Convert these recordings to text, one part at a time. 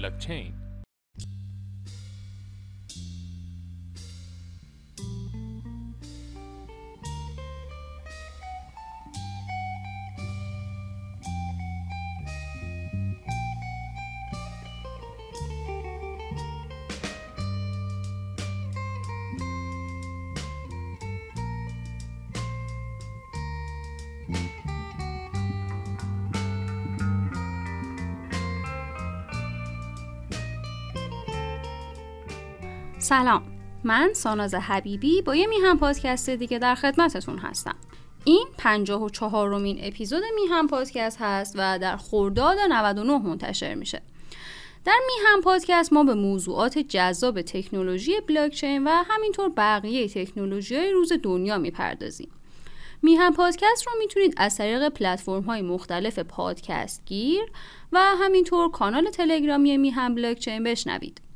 بلاکچین سلام. من ساناز حبیبی با یه میهم پادکست دیگه در خدمتتون هستم. این پنجاه و چهارمین اپیزود میهم پادکست هست و در خرداد 99 منتشر میشه. در میهم پادکست ما به موضوعات جذاب تکنولوژی بلاکچین و همینطور بقیه تکنولوژی های روز دنیا می‌پردازیم. میهم پادکست رو می‌تونید از طریق پلتفرم های مختلف پادکست گیر و همینطور کانال تلگرامی میهم بلاکچین بشنوید.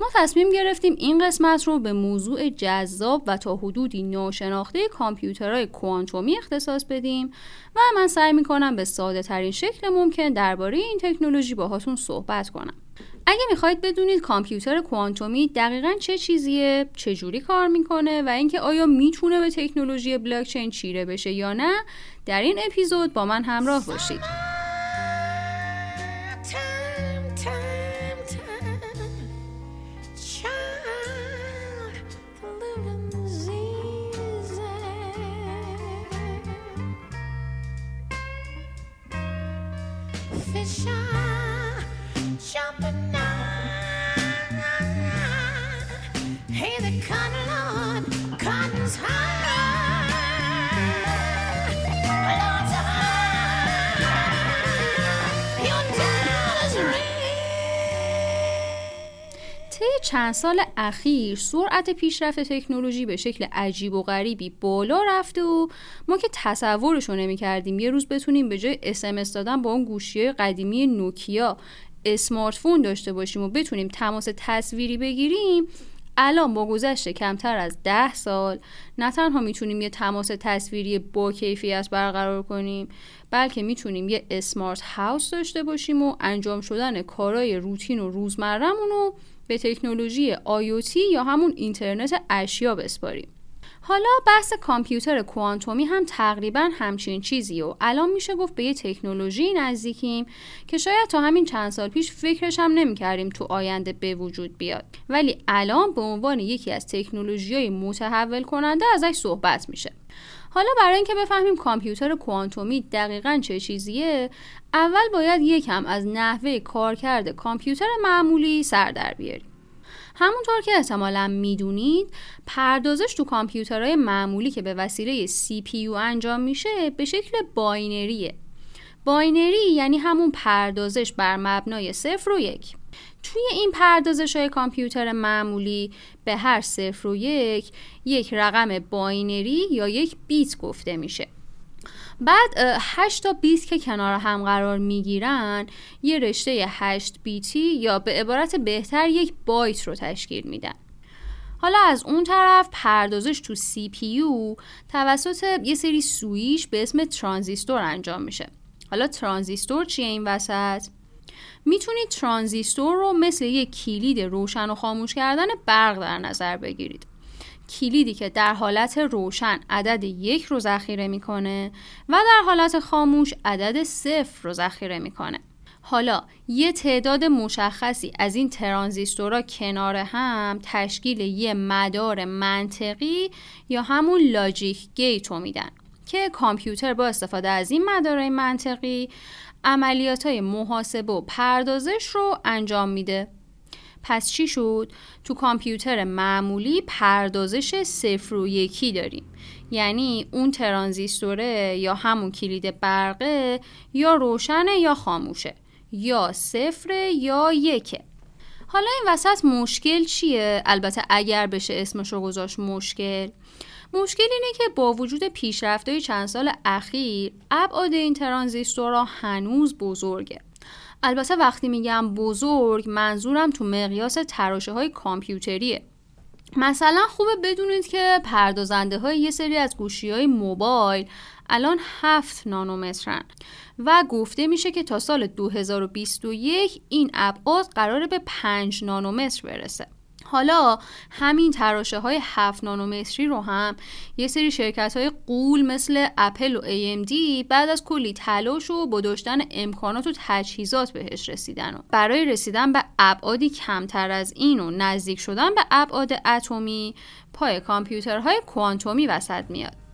ما تصمیم گرفتیم این قسمت رو به موضوع جذاب و تا حدودی ناشناخته کامپیوترهای کوانتومی اختصاص بدیم و من سعی می‌کنم به ساده ترین شکل ممکن درباره این تکنولوژی باهاتون صحبت کنم اگه می‌خواید بدونید کامپیوتر کوانتومی دقیقا چه چیزیه، چه جوری کار می‌کنه و اینکه آیا می‌تونه به تکنولوژی بلاکچین چیره بشه یا نه، در این اپیزود با من همراه باشید. چند سال اخیر سرعت پیشرفت تکنولوژی به شکل عجیب و غریبی بالا رفته و ما که تصورش رو نمی کردیم یه روز بتونیم به جای اسمس دادن با اون گوشی قدیمی نوکیا اسمارت فون داشته باشیم و بتونیم تماس تصویری بگیریم الان با گذشت کمتر از ده سال نه تنها می‌تونیم یه تماس تصویری با کیفیت برقرار کنیم بلکه می‌تونیم یه اسمارت هاوس داشته باشیم و انجام شدن کارهای روتین و روزمرهمون رو به تکنولوژی آیوتی یا همون اینترنت اشیا بسپاریم. حالا بحث کامپیوتر کوانتومی هم تقریبا همچین چیزی و الان میشه گفت به یه تکنولوژی نزدیکیم که شاید تا همین چند سال پیش فکرش هم نمی‌کردیم تو آینده به وجود بیاد. ولی الان به عنوان یکی از تکنولوژی های متحول کننده ازش صحبت میشه. حالا برای اینکه بفهمیم کامپیوتر کوانتومی دقیقا چه چیزیه اول باید یکم از نحوه کارکرد کامپیوتر معمولی سر در بیاریم. همونطور که احتمالا می‌دونید پردازش تو کامپیوترهای معمولی که به وسیله CPU انجام میشه به شکل باینریه. باینری یعنی همون پردازش بر مبنای صفر و یک. توی این پردازش های کامپیوتر معمولی به هر صفر و یک یک رقم باینری یا یک بیت گفته میشه. بعد 8 تا بیت که کنار هم قرار می‌گیرن یه رشته 8 بیتی یا به عبارت بهتر یک بایت رو تشکیل میدن. حالا از اون طرف پردازش تو سی پی توسط یه سری سویش به اسم ترانزیستور انجام میشه. حالا ترانزیستور چیه این وسط؟ می‌تونید ترانزیستور رو مثل یک کلید روشن و خاموش کردن برق در نظر بگیرید. کلیدی که در حالت روشن عدد یک رو ذخیره می‌کنه و در حالت خاموش عدد صفر رو ذخیره می‌کنه. حالا یه تعداد مشخصی از این ترانزیستورا کنار هم تشکیل یه مدار منطقی یا همون لاجیک گیت میدن که کامپیوتر با استفاده از این مدارهای منطقی عملیات های محاسبه و پردازش رو انجام میده. پس چی شد؟ تو کامپیوتر معمولی پردازش صفر و یکی داریم. یعنی اون ترانزیستوره یا همون کلید برقه یا روشنه یا خاموشه. یا صفر یا یکه. حالا این وسط مشکل چیه؟ البته اگر بشه اسمش رو گذاشت مشکل. مشکل اینه که با وجود پیشرفتهای چند سال اخیر ابعاد این ترانزیستورها هنوز بزرگه. البته وقتی میگم بزرگ منظورم تو مقیاس تراشه های کامپیوتریه. مثلا خوبه بدونید که پردازنده های یه سری از گوشی های موبایل الان 7 نانومترن و گفته میشه که تا سال 2021 این ابعاد قراره به 5 نانومتر برسه. حالا همین تراشه های 7 نانومتری رو هم یه سری شرکت های قول مثل اپل و AMD بعد از کلی تلاش و با داشتن امکانات و تجهیزات بهش رسیدن و برای رسیدن به ابعادی کمتر از این و نزدیک شدن به ابعاد اتمی پای کامپیوترهای کوانتومی وسط میاد.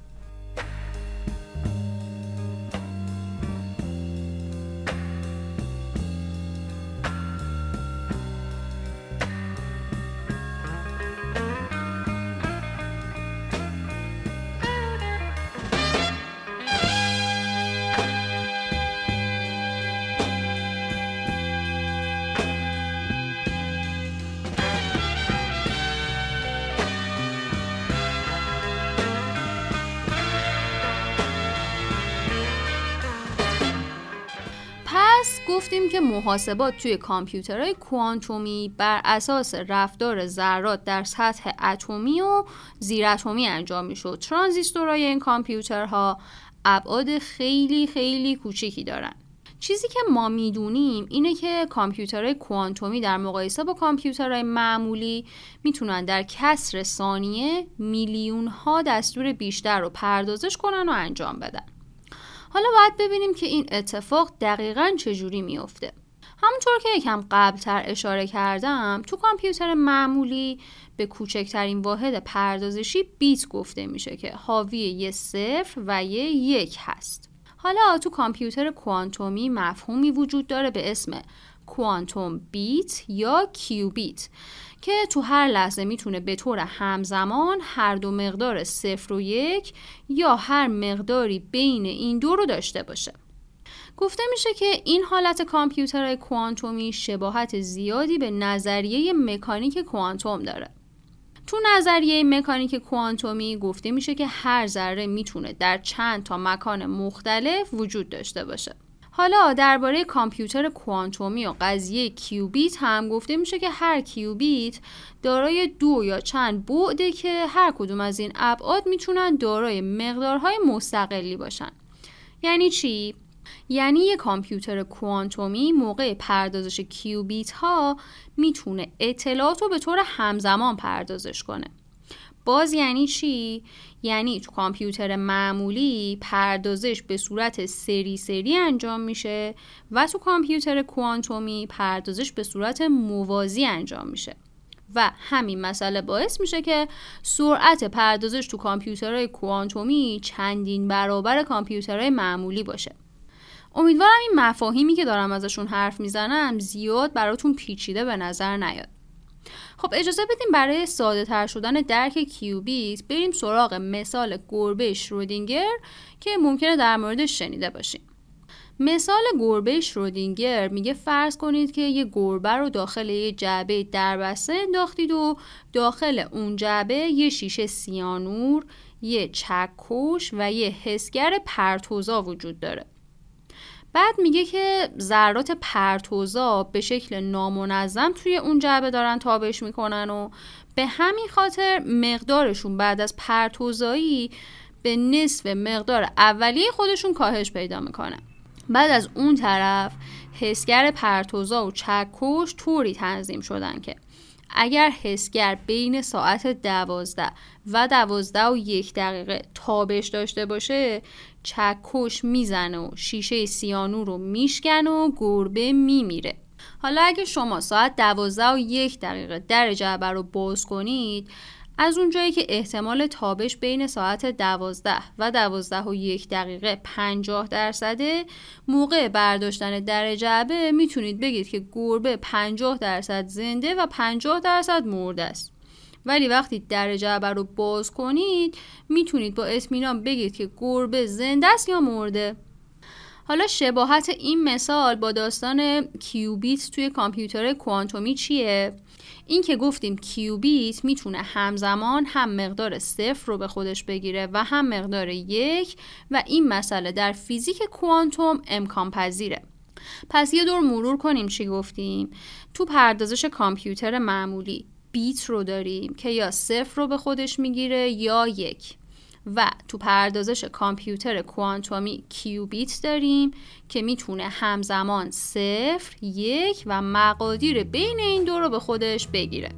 گفتیم که محاسبات توی کامپیوترهای کوانتومی بر اساس رفتار ذرات در سطح اتمی و اتمی انجام می‌شد. ترانزیستورهای این کامپیوترها ابعاد خیلی خیلی کوچیکی دارن. چیزی که ما می‌دونیم اینه که کامپیوترهای کوانتومی در مقایسه با کامپیوترهای معمولی می‌تونن در کسر ثانیه میلیون ها دستور بیشتر رو پردازش کنن و انجام بدن. حالا باید ببینیم که این اتفاق دقیقا چجوری میافته. همونطور که یکم قبلتر اشاره کردم تو کامپیوتر معمولی به کوچکترین واحد پردازشی بیت گفته میشه که حاوی یه صفر و یه یک هست. حالا تو کامپیوتر کوانتومی مفهومی وجود داره به اسم کوانتوم بیت یا کیوبیت که تو هر لحظه می‌تونه به طور همزمان هر دو مقدار صفر و یک یا هر مقداری بین این دو رو داشته باشه. گفته میشه که این حالت کامپیوترهای کوانتومی شباهت زیادی به نظریه مکانیک کوانتوم داره. تو نظریه مکانیک کوانتومی گفته میشه که هر ذره می‌تونه در چند تا مکان مختلف وجود داشته باشه. حالا درباره کامپیوتر کوانتومی و قضیه کیوبیت هم گفته میشه که هر کیوبیت دارای دو یا چند بعده که هر کدوم از این ابعاد می‌تونن دارای مقدارهای مستقلی باشن. یعنی چی؟ یعنی یه کامپیوتر کوانتومی موقع پردازش کیوبیت ها می‌تونه اطلاعات رو به طور همزمان پردازش کنه. باز یعنی چی؟ یعنی تو کامپیوتر معمولی پردازش به صورت سری سری انجام میشه و تو کامپیوتر کوانتومی پردازش به صورت موازی انجام میشه. و همین مسئله باعث میشه که سرعت پردازش تو کامپیوترهای کوانتومی چندین برابر کامپیوترهای معمولی باشه. امیدوارم این مفاهیمی که دارم ازشون حرف می‌زنم زیاد براتون پیچیده به نظر نیاد. خب اجازه بدیم برای ساده تر شدن درک کیوبیت بریم سراغ مثال گربه شرودینگر که ممکنه در موردش شنیده باشیم مثال گربه شرودینگر میگه فرض کنید که یه گربه رو داخل یه جعبه دربسته انداختید و داخل اون جعبه یه شیشه سیانور، یه چکش و یه حسگر پرتوزا وجود داره. بعد میگه که ذرات پرتوزا به شکل نامنظم توی اون جعبه دارن تابش می‌کنن و به همین خاطر مقدارشون بعد از پرتوزایی به نصف مقدار اولیه خودشون کاهش پیدا می‌کنن. بعد از اون طرف حسگر پرتوزا و چکش طوری تنظیم شدن که اگر حسگر بین ساعت دوازده و دوازده و یک دقیقه تابش داشته باشه چکش می‌زنه و شیشه سیانو رو میشکن و گربه میمیره. حالا اگه شما ساعت دوازده و یک دقیقه در جعبه رو باز کنید از اونجایی که احتمال تابش بین ساعت دوازده و دوازده و یک دقیقه پنجاه درصده موقع برداشتن در جعبه می‌تونید بگید که گربه پنجاه درصد زنده و پنجاه درصد مرده است ولی وقتی در جعبه رو باز کنید می‌تونید با اطمینان بگید که گربه زنده است یا مرده حالا شباهت این مثال با داستان کیوبیت توی کامپیوتر کوانتومی چیه؟ این که گفتیم کیوبیت می‌تونه همزمان هم مقدار صفر رو به خودش بگیره و هم مقدار یک و این مسئله در فیزیک کوانتوم امکان پذیره. پس یه دور مرور کنیم چی گفتیم؟ تو پردازش کامپیوتر معمولی بیت رو داریم که یا صفر رو به خودش می‌گیره یا یک. و تو پردازش کامپیوتر کوانتومی کیوبیت داریم که می‌تونه همزمان صفر، یک و مقادیر بین این دو رو به خودش بگیره.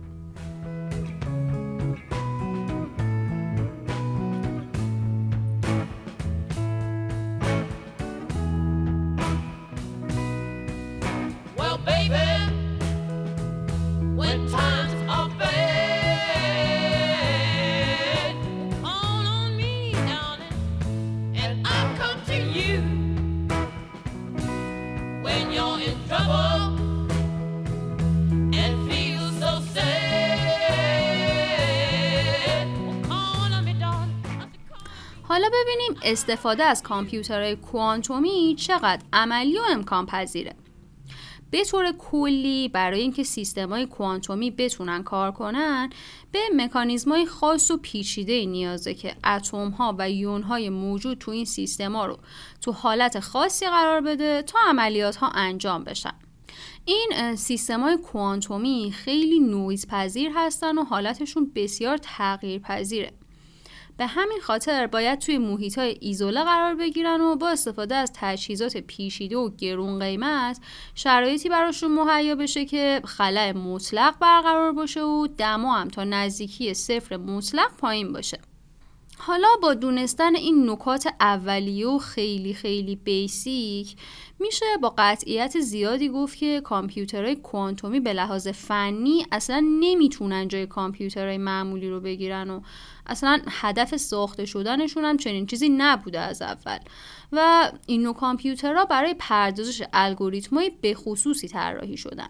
حالا ببینیم استفاده از کامپیوترهای کوانتومی چقدر عملی و امکان پذیره. به طور کلی برای اینکه سیستم های کوانتومی بتونن کار کنن به مکانیزم های خاص و پیچیده نیازه که اتم ها و یون های موجود تو این سیستم ها رو تو حالت خاصی قرار بده تا عملیات ها انجام بشن این سیستم های کوانتومی خیلی نویز پذیر هستن و حالتشون بسیار تغییر پذیره به همین خاطر باید توی محیط های ایزوله قرار بگیرن و با استفاده از تجهیزات پیشیده و گرون قیمت شرایطی براشون مهیا بشه که خلع مطلق برقرار باشه و دما هم تا نزدیکی صفر مطلق پایین باشه. حالا با دونستن این نکات اولیه و خیلی خیلی بیسیک میشه با قطعیت زیادی گفت که کامپیوترهای کوانتومی به لحاظ فنی اصلا نمی‌تونن جای کامپیوترهای معمولی رو بگیرن و اصلا هدف ساخته شدنشون هم چنین چیزی نبوده از اول. و این نوع کامپیوترها برای پردازش الگوریتمای به خصوصی طراحی شدن.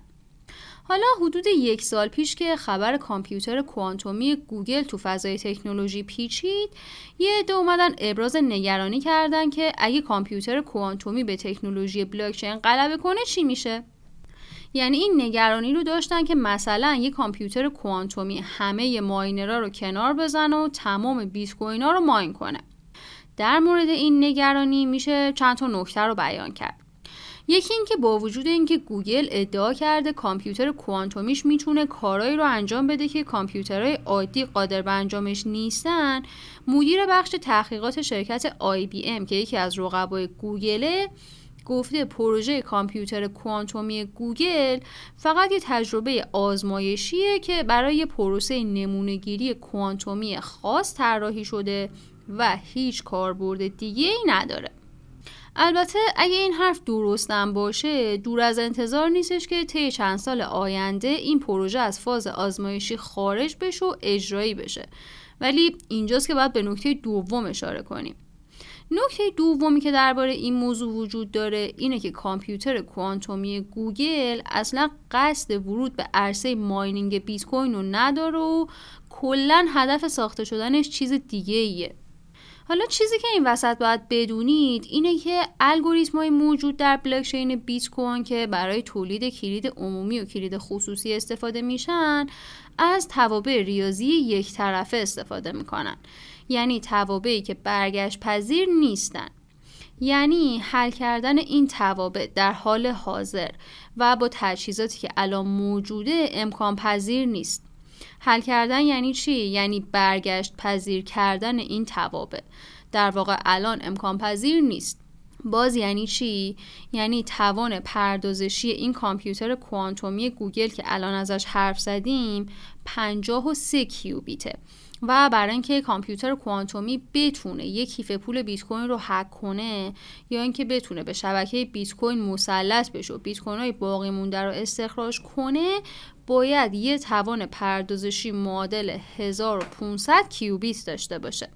حالا حدود یک سال پیش که خبر کامپیوتر کوانتومی گوگل تو فضای تکنولوژی پیچید یه عده اومدن ابراز نگرانی کردن که اگه کامپیوتر کوانتومی به تکنولوژی بلاکچین غلبه کنه چی میشه؟ یعنی این نگرانی رو داشتن که مثلا یه کامپیوتر کوانتومی همه ماینرها رو کنار بزنه و تمام بیت کوین ها رو ماین کنه. در مورد این نگرانی میشه چند تا نکته رو بیان کرد. یکی اینکه با وجود اینکه گوگل ادعا کرده کامپیوتر کوانتومیش می‌تونه کارایی رو انجام بده که کامپیوترهای عادی قادر به انجامش نیستن مدیر بخش تحقیقات شرکت IBM که یکی از رقبای گوگله گفته پروژه کامپیوتر کوانتومی گوگل فقط یه تجربه آزمایشیه که برای پروسه نمونهگیری کوانتومی خاص طراحی شده و هیچ کاربرد دیگه ای نداره. البته اگه این حرف درستم باشه دور از انتظار نیستش که طی چند سال آینده این پروژه از فاز آزمایشی خارج بشه و اجرایی بشه. ولی اینجاست که باید به نکته دوم اشاره کنیم. نکته دومی که درباره این موضوع وجود داره اینه که کامپیوتر کوانتومی گوگل اصلا قصد ورود به عرصه ماینینگ بیت کوین رو نداره و کلا هدف ساخته شدنش چیز دیگه ایه حالا چیزی که این وسط باید بدونید اینه که الگوریتم های موجود در بلاکچین بیت کوین که برای تولید کلید عمومی و کلید خصوصی استفاده میشن از توابع ریاضی یک طرفه استفاده می‌کنن. یعنی توابعی که برگشت پذیر نیستن. یعنی حل کردن این توابع در حال حاضر و با تجهیزاتی که الان موجوده امکان پذیر نیست. حل کردن یعنی چی؟ یعنی برگشت پذیر کردن این توابع در واقع الان امکان پذیر نیست باز یعنی چی؟ یعنی توان پردازشی این کامپیوتر کوانتومی گوگل که الان ازش حرف زدیم 53 کیوبیته و برای اینکه کامپیوتر کوانتومی بتونه یک کیف پول بیت کوین رو هک کنه یا اینکه بتونه به شبکه بیت کوین مسلط بشه و بیت کوین های باقی مونده رو استخراج کنه باید یه توان پردازشی معادل 1500 کیوبیت داشته باشه.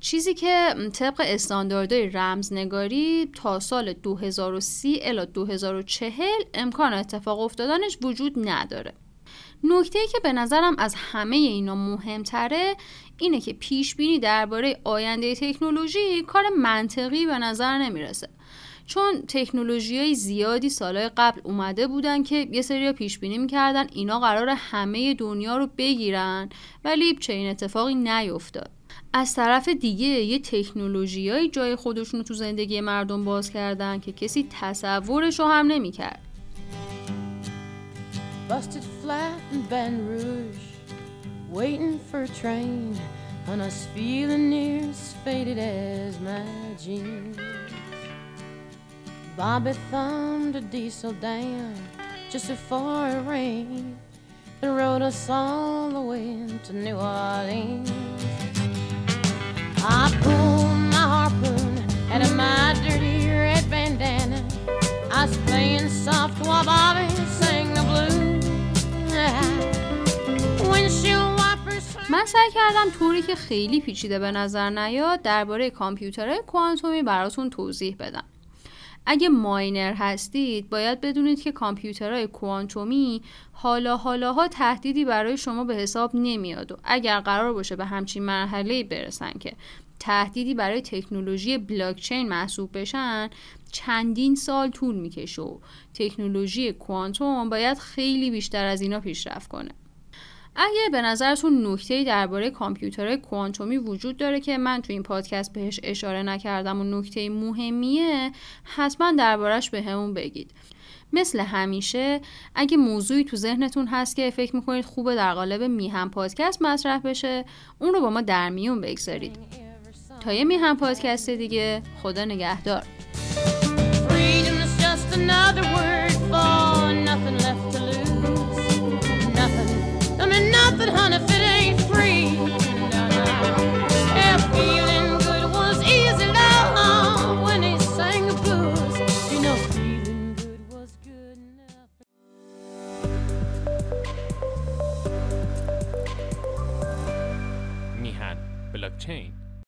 چیزی که طبق استانداردهای رمزنگاری تا سال 2030 الی 2040 امکان اتفاق افتادنش وجود نداره. نکته که به نظرم از همه اینا مهمتره اینه که پیش بینی درباره آینده تکنولوژی کار منطقی به نظر نمی‌رسه. چون تکنولوژی های زیادی سالهای قبل اومده بودن که یه سری پیش بینی می‌کردن اینا قرار همه دنیا رو بگیرن ولی چنین اتفاقی نیفتاد. از طرف دیگه یه تکنولوژیایی جای خودشون رو تو زندگی مردم باز کردن که کسی تصورش رو هم نمی‌کرد. Busted flat in Baton Rouge, waiting for a train on us feeling near as faded as my jeans. Bobby thumbed a diesel down just before it rained and rode us all the way to New Orleans. من سعی کردم طوری که خیلی پیچیده به نظر نیاد درباره کامپیوترهای کوانتومی براتون توضیح بدم. اگه ماینر هستید باید بدونید که کامپیوترهای کوانتومی حالا حالاها تهدیدی برای شما به حساب نمیاد و اگر قرار باشه به همچین مرحله برسن که تهدیدی برای تکنولوژی بلاکچین محسوب بشن چندین سال طول می‌کشه و تکنولوژی کوانتوم باید خیلی بیشتر از اینا پیشرفت کنه اگه به نظرتون نکته درباره کامپیوترهای کوانتومی وجود داره که من تو این پادکست بهش اشاره نکردم و نکته مهمیه حتما دربارهش به همون بگید. مثل همیشه اگه موضوعی تو ذهنتون هست که فکر می‌کنید خوبه در قالب میهم پادکست مطرح بشه اون رو با ما در میون بگذارید. تا یه میهم پادکست دیگه خدا نگهدار.